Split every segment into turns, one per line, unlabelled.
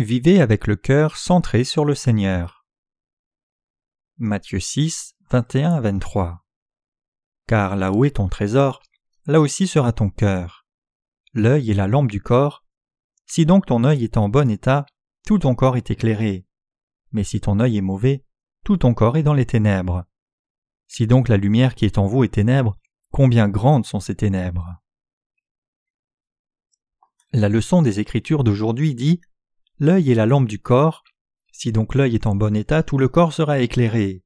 Vivez avec le cœur centré sur le Seigneur. Matthieu 6, 21 à 23. Car là où est ton trésor, là aussi sera ton cœur. L'œil est la lampe du corps. Si donc ton œil est en bon état, tout ton corps est éclairé. Mais si ton œil est mauvais, tout ton corps est dans les ténèbres. Si donc la lumière qui est en vous est ténèbre, combien grandes sont ces ténèbres? La leçon des Écritures d'aujourd'hui dit L'œil est la lampe du corps. Si donc l'œil est en bon état, tout le corps sera éclairé.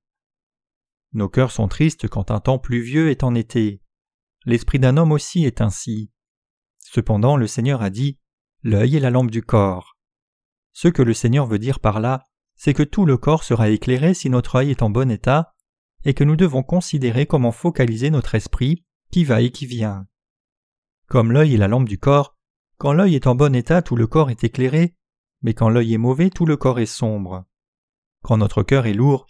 Nos cœurs sont tristes quand un temps pluvieux est en été. L'esprit d'un homme aussi est ainsi. Cependant, le Seigneur a dit L'œil est la lampe du corps. Ce que le Seigneur veut dire par là, c'est que tout le corps sera éclairé si notre œil est en bon état, et que nous devons considérer comment focaliser notre esprit qui va et qui vient. Comme l'œil est la lampe du corps, quand l'œil est en bon état, tout le corps est éclairé, mais quand l'œil est mauvais, tout le corps est sombre. Quand notre cœur est lourd,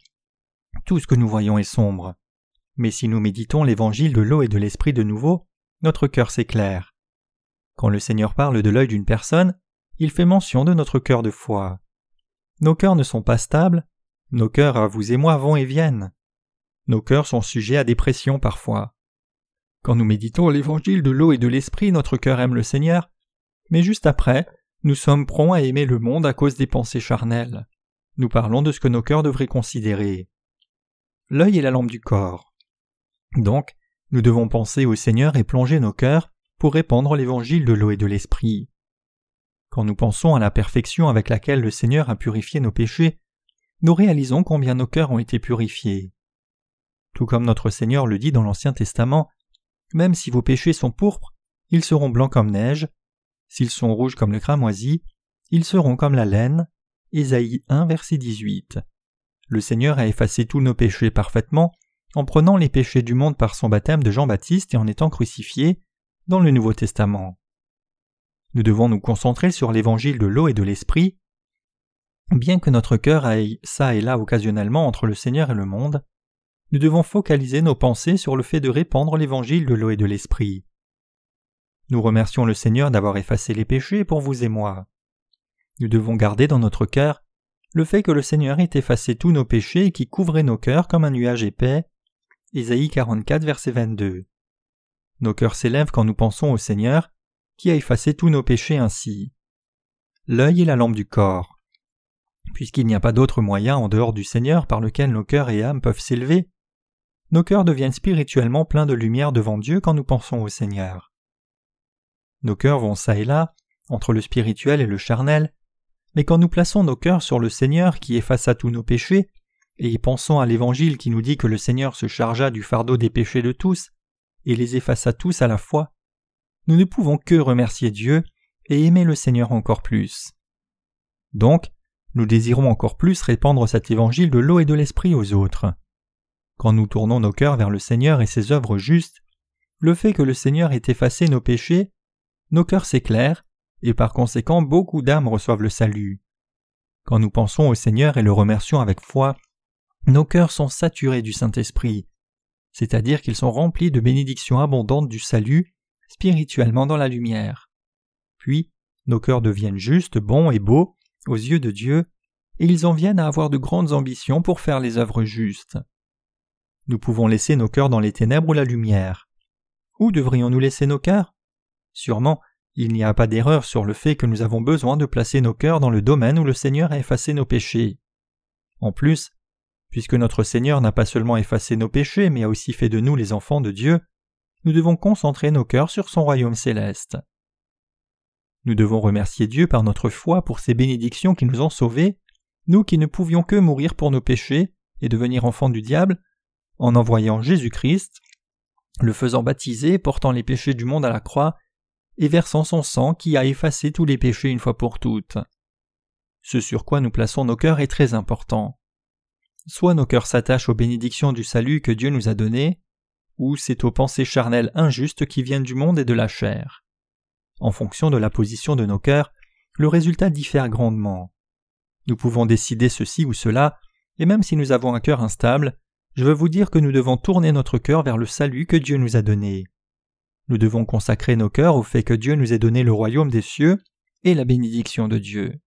tout ce que nous voyons est sombre. Mais si nous méditons l'évangile de l'eau et de l'esprit de nouveau, notre cœur s'éclaire. Quand le Seigneur parle de l'œil d'une personne, il fait mention de notre cœur de foi. Nos cœurs ne sont pas stables, nos cœurs à vous et moi vont et viennent. Nos cœurs sont sujets à des pressions parfois. Quand nous méditons l'évangile de l'eau et de l'esprit, notre cœur aime le Seigneur, mais juste après, nous sommes prompts à aimer le monde à cause des pensées charnelles. Nous parlons de ce que nos cœurs devraient considérer. L'œil est la lampe du corps. Donc, nous devons penser au Seigneur et plonger nos cœurs pour répandre l'évangile de l'eau et de l'esprit. Quand nous pensons à la perfection avec laquelle le Seigneur a purifié nos péchés, nous réalisons combien nos cœurs ont été purifiés. Tout comme notre Seigneur le dit dans l'Ancien Testament, même si vos péchés sont pourpres, ils seront blancs comme neige, S'ils sont rouges comme le cramoisi, ils seront comme la laine. Ésaïe 1, verset 18. Le Seigneur a effacé tous nos péchés parfaitement en prenant les péchés du monde par son baptême de Jean-Baptiste et en étant crucifié dans le Nouveau Testament. Nous devons nous concentrer sur l'évangile de l'eau et de l'esprit. Bien que notre cœur aille ça et là occasionnellement entre le Seigneur et le monde, nous devons focaliser nos pensées sur le fait de répandre l'évangile de l'eau et de l'esprit. Nous remercions le Seigneur d'avoir effacé les péchés pour vous et moi. Nous devons garder dans notre cœur le fait que le Seigneur ait effacé tous nos péchés et qui couvrait nos cœurs comme un nuage épais. Ésaïe 44, verset 22. Nos cœurs s'élèvent quand nous pensons au Seigneur, qui a effacé tous nos péchés ainsi. L'œil est la lampe du corps. Puisqu'il n'y a pas d'autre moyen en dehors du Seigneur par lequel nos cœurs et âmes peuvent s'élever, nos cœurs deviennent spirituellement pleins de lumière devant Dieu quand nous pensons au Seigneur. Nos cœurs vont çà et là, entre le spirituel et le charnel, mais quand nous plaçons nos cœurs sur le Seigneur qui effaça tous nos péchés, et y pensons à l'Évangile qui nous dit que le Seigneur se chargea du fardeau des péchés de tous, et les effaça tous à la fois, nous ne pouvons que remercier Dieu et aimer le Seigneur encore plus. Donc, nous désirons encore plus répandre cet évangile de l'eau et de l'esprit aux autres. Quand nous tournons nos cœurs vers le Seigneur et ses œuvres justes, le fait que le Seigneur ait effacé nos péchés nos cœurs s'éclairent, et par conséquent beaucoup d'âmes reçoivent le salut. Quand nous pensons au Seigneur et le remercions avec foi, nos cœurs sont saturés du Saint-Esprit, c'est-à-dire qu'ils sont remplis de bénédictions abondantes du salut, spirituellement dans la lumière. Puis, nos cœurs deviennent justes, bons et beaux aux yeux de Dieu, et ils en viennent à avoir de grandes ambitions pour faire les œuvres justes. Nous pouvons laisser nos cœurs dans les ténèbres ou la lumière. Où devrions-nous laisser nos cœurs? Sûrement, il n'y a pas d'erreur sur le fait que nous avons besoin de placer nos cœurs dans le domaine où le Seigneur a effacé nos péchés. En plus, puisque notre Seigneur n'a pas seulement effacé nos péchés, mais a aussi fait de nous les enfants de Dieu, nous devons concentrer nos cœurs sur son royaume céleste. Nous devons remercier Dieu par notre foi pour ses bénédictions qui nous ont sauvés, nous qui ne pouvions que mourir pour nos péchés et devenir enfants du diable, en envoyant Jésus-Christ, le faisant baptiser, portant les péchés du monde à la croix, et versant son sang qui a effacé tous les péchés une fois pour toutes. Ce sur quoi nous plaçons nos cœurs est très important. Soit nos cœurs s'attachent aux bénédictions du salut que Dieu nous a données, ou c'est aux pensées charnelles injustes qui viennent du monde et de la chair. En fonction de la position de nos cœurs, le résultat diffère grandement. Nous pouvons décider ceci ou cela, et même si nous avons un cœur instable, je veux vous dire que nous devons tourner notre cœur vers le salut que Dieu nous a donné. Nous devons consacrer nos cœurs au fait que Dieu nous ait donné le royaume des cieux et la bénédiction de Dieu.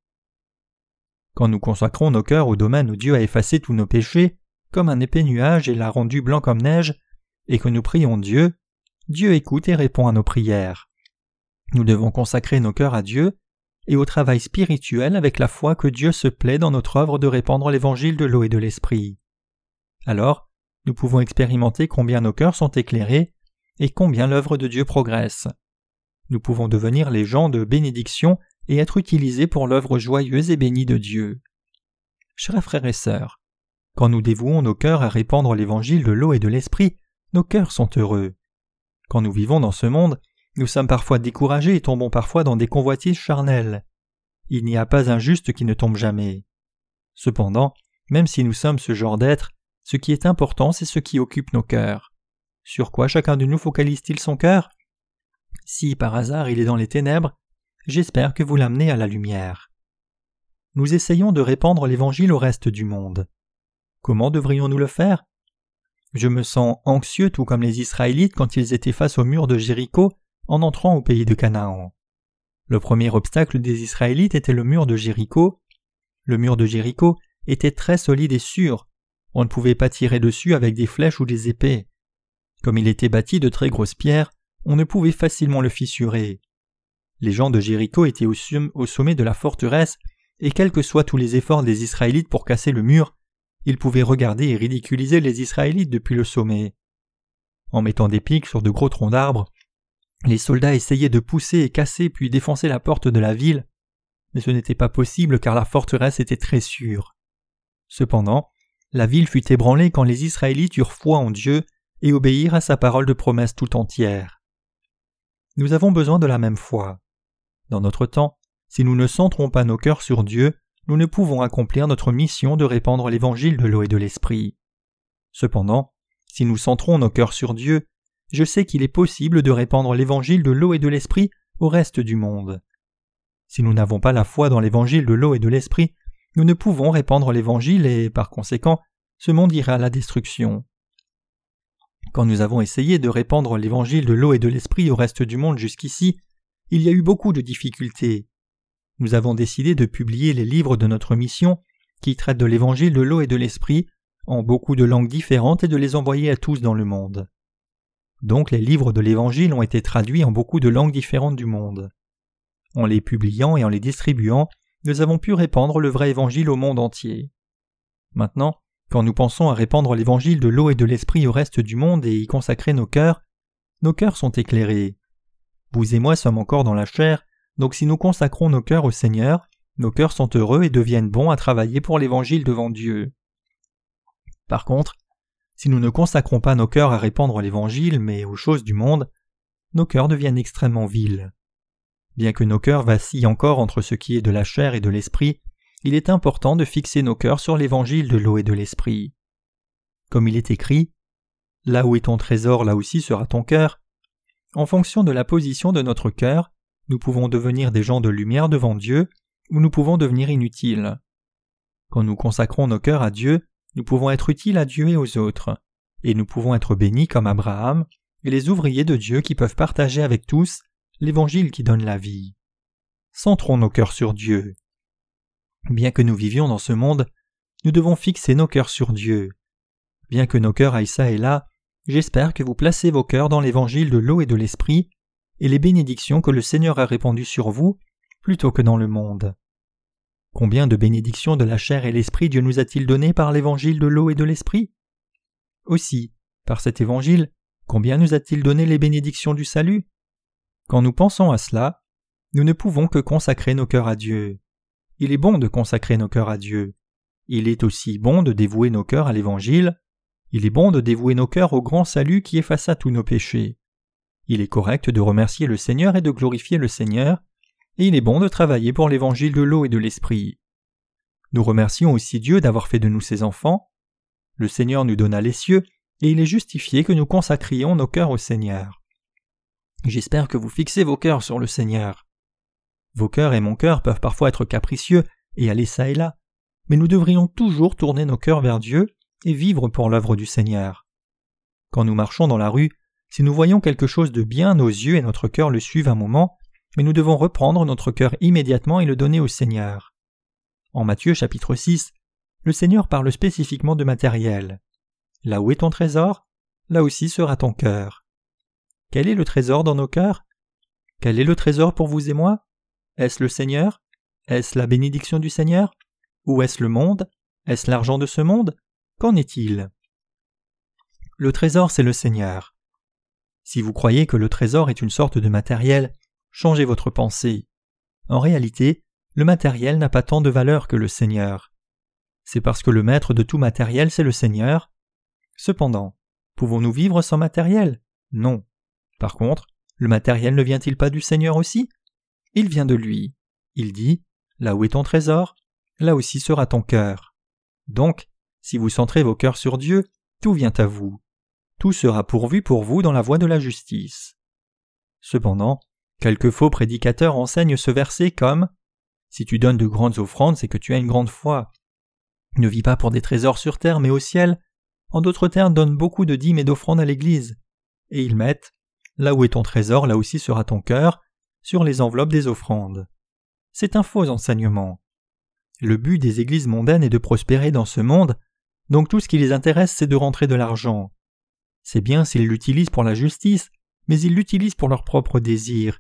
Quand nous consacrons nos cœurs au domaine où Dieu a effacé tous nos péchés, comme un épais nuage et l'a rendu blanc comme neige, et que nous prions Dieu, Dieu écoute et répond à nos prières. Nous devons consacrer nos cœurs à Dieu et au travail spirituel avec la foi que Dieu se plaît dans notre œuvre de répandre l'évangile de l'eau et de l'esprit. Alors, nous pouvons expérimenter combien nos cœurs sont éclairés et combien l'œuvre de Dieu progresse. Nous pouvons devenir les gens de bénédiction et être utilisés pour l'œuvre joyeuse et bénie de Dieu. Chers frères et sœurs, quand nous dévouons nos cœurs à répandre l'évangile de l'eau et de l'esprit, nos cœurs sont heureux. Quand nous vivons dans ce monde, nous sommes parfois découragés et tombons parfois dans des convoitises charnelles. Il n'y a pas un juste qui ne tombe jamais. Cependant, même si nous sommes ce genre d'être, ce qui est important, c'est ce qui occupe nos cœurs. Sur quoi chacun de nous focalise-t-il son cœur? Si par hasard il est dans les ténèbres, j'espère que vous l'amenez à la lumière. Nous essayons de répandre l'Évangile au reste du monde. Comment devrions-nous le faire? Je me sens anxieux tout comme les Israélites quand ils étaient face au mur de Jéricho en entrant au pays de Canaan. Le premier obstacle des Israélites était le mur de Jéricho. Le mur de Jéricho était très solide et sûr. On ne pouvait pas tirer dessus avec des flèches ou des épées. Comme il était bâti de très grosses pierres, on ne pouvait facilement le fissurer. Les gens de Jéricho étaient au, sommet de la forteresse, et quels que soient tous les efforts des Israélites pour casser le mur, ils pouvaient regarder et ridiculiser les Israélites depuis le sommet. En mettant des pics sur de gros troncs d'arbres, les soldats essayaient de pousser et casser puis défoncer la porte de la ville, mais ce n'était pas possible car la forteresse était très sûre. Cependant, la ville fut ébranlée quand les Israélites eurent foi en Dieu et obéirent à sa parole de promesse tout entière. Nous avons besoin de la même foi. Dans notre temps, si nous ne centrons pas nos cœurs sur Dieu, nous ne pouvons accomplir notre mission de répandre l'évangile de l'eau et de l'esprit. Cependant, si nous centrons nos cœurs sur Dieu, je sais qu'il est possible de répandre l'évangile de l'eau et de l'esprit au reste du monde. Si nous n'avons pas la foi dans l'évangile de l'eau et de l'esprit, nous ne pouvons répandre l'évangile et, par conséquent, ce monde ira à la destruction. Quand nous avons essayé de répandre l'évangile de l'eau et de l'esprit au reste du monde jusqu'ici, il y a eu beaucoup de difficultés. Nous avons décidé de publier les livres de notre mission qui traitent de l'évangile de l'eau et de l'esprit en beaucoup de langues différentes et de les envoyer à tous dans le monde. Donc les livres de l'Évangile ont été traduits en beaucoup de langues différentes du monde. En les publiant et en les distribuant, nous avons pu répandre le vrai Évangile au monde entier. Maintenant, quand nous pensons à répandre l'Évangile de l'eau et de l'Esprit au reste du monde et y consacrer nos cœurs, nos cœurs sont éclairés. Vous et moi sommes encore dans la chair, donc si nous consacrons nos cœurs au Seigneur, nos cœurs sont heureux et deviennent bons à travailler pour l'Évangile devant Dieu. Par contre, si nous ne consacrons pas nos cœurs à répandre l'Évangile, mais aux choses du monde, nos cœurs deviennent extrêmement vils. Bien que nos cœurs vacillent encore entre ce qui est de la chair et de l'esprit, il est important de fixer nos cœurs sur l'Évangile de l'eau et de l'esprit. Comme il est écrit, Là où est ton trésor, là aussi sera ton cœur. En fonction de la position de notre cœur, nous pouvons devenir des gens de lumière devant Dieu, ou nous pouvons devenir inutiles. Quand nous consacrons nos cœurs à Dieu, nous pouvons être utiles à Dieu et aux autres, et nous pouvons être bénis comme Abraham et les ouvriers de Dieu qui peuvent partager avec tous l'évangile qui donne la vie. Centrons nos cœurs sur Dieu. Bien que nous vivions dans ce monde, nous devons fixer nos cœurs sur Dieu. Bien que nos cœurs aillent ça et là, j'espère que vous placez vos cœurs dans l'évangile de l'eau et de l'esprit, et les bénédictions que le Seigneur a répandues sur vous, plutôt que dans le monde. Combien de bénédictions de la chair et l'esprit Dieu nous a-t-il données par l'évangile de l'eau et de l'esprit? Aussi, par cet évangile, combien nous a-t-il donné les bénédictions du salut? Quand nous pensons à cela, nous ne pouvons que consacrer nos cœurs à Dieu. Il est bon de consacrer nos cœurs à Dieu. Il est aussi bon de dévouer nos cœurs à l'Évangile. Il est bon de dévouer nos cœurs au grand salut qui effaça tous nos péchés. Il est correct de remercier le Seigneur et de glorifier le Seigneur, et il est bon de travailler pour l'évangile de l'eau et de l'esprit. Nous remercions aussi Dieu d'avoir fait de nous ses enfants. Le Seigneur nous donna les cieux, et il est justifié que nous consacrions nos cœurs au Seigneur. J'espère que vous fixez vos cœurs sur le Seigneur. Vos cœurs et mon cœur peuvent parfois être capricieux et aller ça et là, mais nous devrions toujours tourner nos cœurs vers Dieu et vivre pour l'œuvre du Seigneur. Quand nous marchons dans la rue, si nous voyons quelque chose de bien, nos yeux et notre cœur le suivent un moment, mais nous devons reprendre notre cœur immédiatement et le donner au Seigneur. En Matthieu chapitre 6, le Seigneur parle spécifiquement de matériel. Là où est ton trésor, là aussi sera ton cœur. Quel est le trésor dans nos cœurs? Quel est le trésor pour vous et moi? Est-ce le Seigneur? Est-ce la bénédiction du Seigneur? Ou est-ce le monde? Est-ce l'argent de ce monde? Qu'en est-il? Le trésor, c'est le Seigneur. Si vous croyez que le trésor est une sorte de matériel, changez votre pensée. En réalité, le matériel n'a pas tant de valeur que le Seigneur. C'est parce que le maître de tout matériel, c'est le Seigneur. Cependant, pouvons-nous vivre sans matériel? Non. Par contre, le matériel ne vient-il pas du Seigneur aussi? Il vient de lui. Il dit Là où est ton trésor, là aussi sera ton cœur. Donc, si vous centrez vos cœurs sur Dieu, tout vient à vous. Tout sera pourvu pour vous dans la voie de la justice. Cependant, quelques faux prédicateurs enseignent ce verset comme si tu donnes de grandes offrandes, c'est que tu as une grande foi. Ne vis pas pour des trésors sur terre, mais au ciel. En d'autres termes, donne beaucoup de dîmes et d'offrandes à l'Église. Et ils mettent Là où est ton trésor, là aussi sera ton cœur, sur les enveloppes des offrandes. C'est un faux enseignement. Le but des églises mondaines est de prospérer dans ce monde, donc tout ce qui les intéresse c'est de rentrer de l'argent. C'est bien s'ils l'utilisent pour la justice, mais ils l'utilisent pour leurs propres désirs.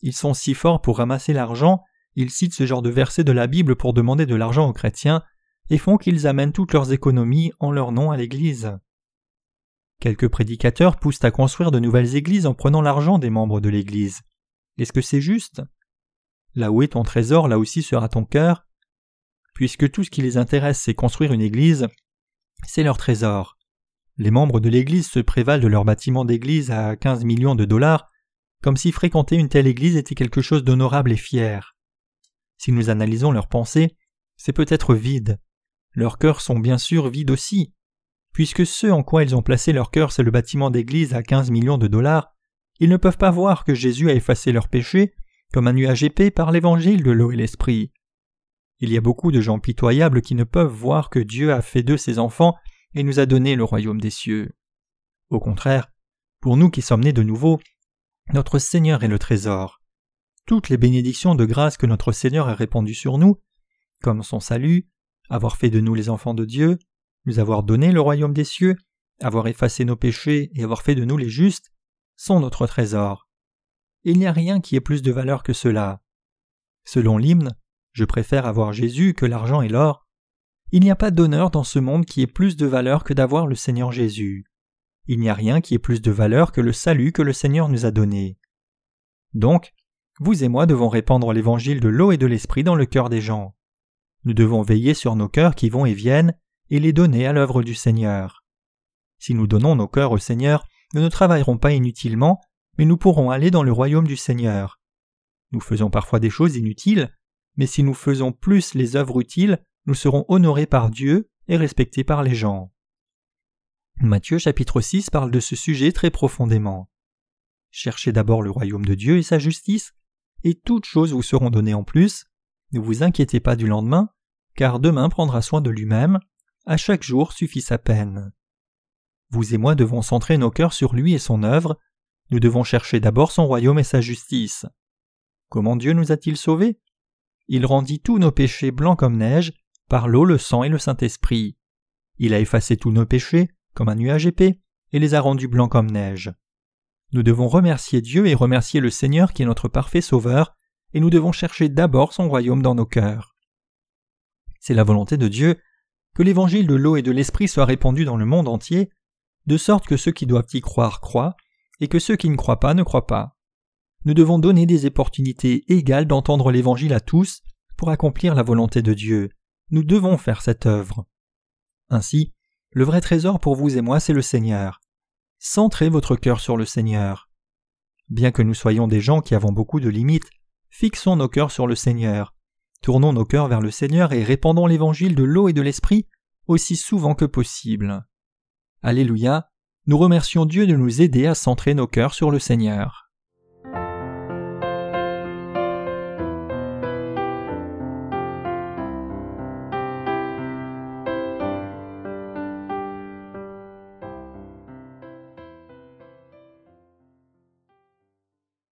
Ils sont si forts pour ramasser l'argent ils citent ce genre de verset de la Bible pour demander de l'argent aux chrétiens et font qu'ils amènent toutes leurs économies en leur nom à l'Église. Quelques prédicateurs poussent à construire de nouvelles églises en prenant l'argent des membres de l'Église. Est-ce que c'est juste? Là où est ton trésor, là aussi sera ton cœur. Puisque tout ce qui les intéresse, c'est construire une église, c'est leur trésor. Les membres de l'Église se prévalent de leur bâtiment d'église à 15 millions de dollars, comme si fréquenter une telle église était quelque chose d'honorable et fier. Si nous analysons leurs pensées, c'est peut-être vide. Leurs cœurs sont bien sûr vides aussi. Puisque ce en quoi ils ont placé leur cœur c'est le bâtiment d'église à 15 millions de dollars, ils ne peuvent pas voir que Jésus a effacé leurs péchés comme un nuage épais par l'évangile de l'eau et l'esprit. Il y a beaucoup de gens pitoyables qui ne peuvent voir que Dieu a fait d'eux ses enfants et nous a donné le royaume des cieux. Au contraire, pour nous qui sommes nés de nouveau, notre Seigneur est le trésor toutes les bénédictions de grâce que notre Seigneur a répandues sur nous, comme son salut, avoir fait de nous les enfants de Dieu, nous avoir donné le royaume des cieux, avoir effacé nos péchés et avoir fait de nous les justes, sont notre trésor. Il n'y a rien qui ait plus de valeur que cela. Selon l'hymne, je préfère avoir Jésus que l'argent et l'or. Il n'y a pas d'honneur dans ce monde qui ait plus de valeur que d'avoir le Seigneur Jésus. Il n'y a rien qui ait plus de valeur que le salut que le Seigneur nous a donné. Donc, vous et moi devons répandre l'évangile de l'eau et de l'esprit dans le cœur des gens. Nous devons veiller sur nos cœurs qui vont et viennent et les donner à l'œuvre du Seigneur. Si nous donnons nos cœurs au Seigneur, nous ne travaillerons pas inutilement, mais nous pourrons aller dans le royaume du Seigneur. Nous faisons parfois des choses inutiles, mais si nous faisons plus les œuvres utiles, nous serons honorés par Dieu et respectés par les gens. Matthieu chapitre 6 parle de ce sujet très profondément. Cherchez d'abord le royaume de Dieu et sa justice, et toutes choses vous seront données en plus. Ne vous inquiétez pas du lendemain, car demain prendra soin de lui-même, à chaque jour suffit sa peine. Vous et moi devons centrer nos cœurs sur lui et son œuvre, nous devons chercher d'abord son royaume et sa justice. Comment Dieu nous a-t-il sauvés? Il rendit tous nos péchés blancs comme neige, par l'eau, le sang et le Saint-Esprit. Il a effacé tous nos péchés, comme un nuage épais, et les a rendus blancs comme neige. Nous devons remercier Dieu et remercier le Seigneur qui est notre parfait Sauveur, et nous devons chercher d'abord son royaume dans nos cœurs. C'est la volonté de Dieu que l'évangile de l'eau et de l'esprit soit répandu dans le monde entier, de sorte que ceux qui doivent y croire croient, et que ceux qui ne croient pas ne croient pas. Nous devons donner des opportunités égales d'entendre l'évangile à tous pour accomplir la volonté de Dieu. Nous devons faire cette œuvre. Ainsi, le vrai trésor pour vous et moi, c'est le Seigneur centrez votre cœur sur le Seigneur. Bien que nous soyons des gens qui avons beaucoup de limites, fixons nos cœurs sur le Seigneur. Tournons nos cœurs vers le Seigneur et répandons l'évangile de l'eau et de l'esprit aussi souvent que possible. Alléluia. Nous remercions Dieu de nous aider à centrer nos cœurs sur le Seigneur.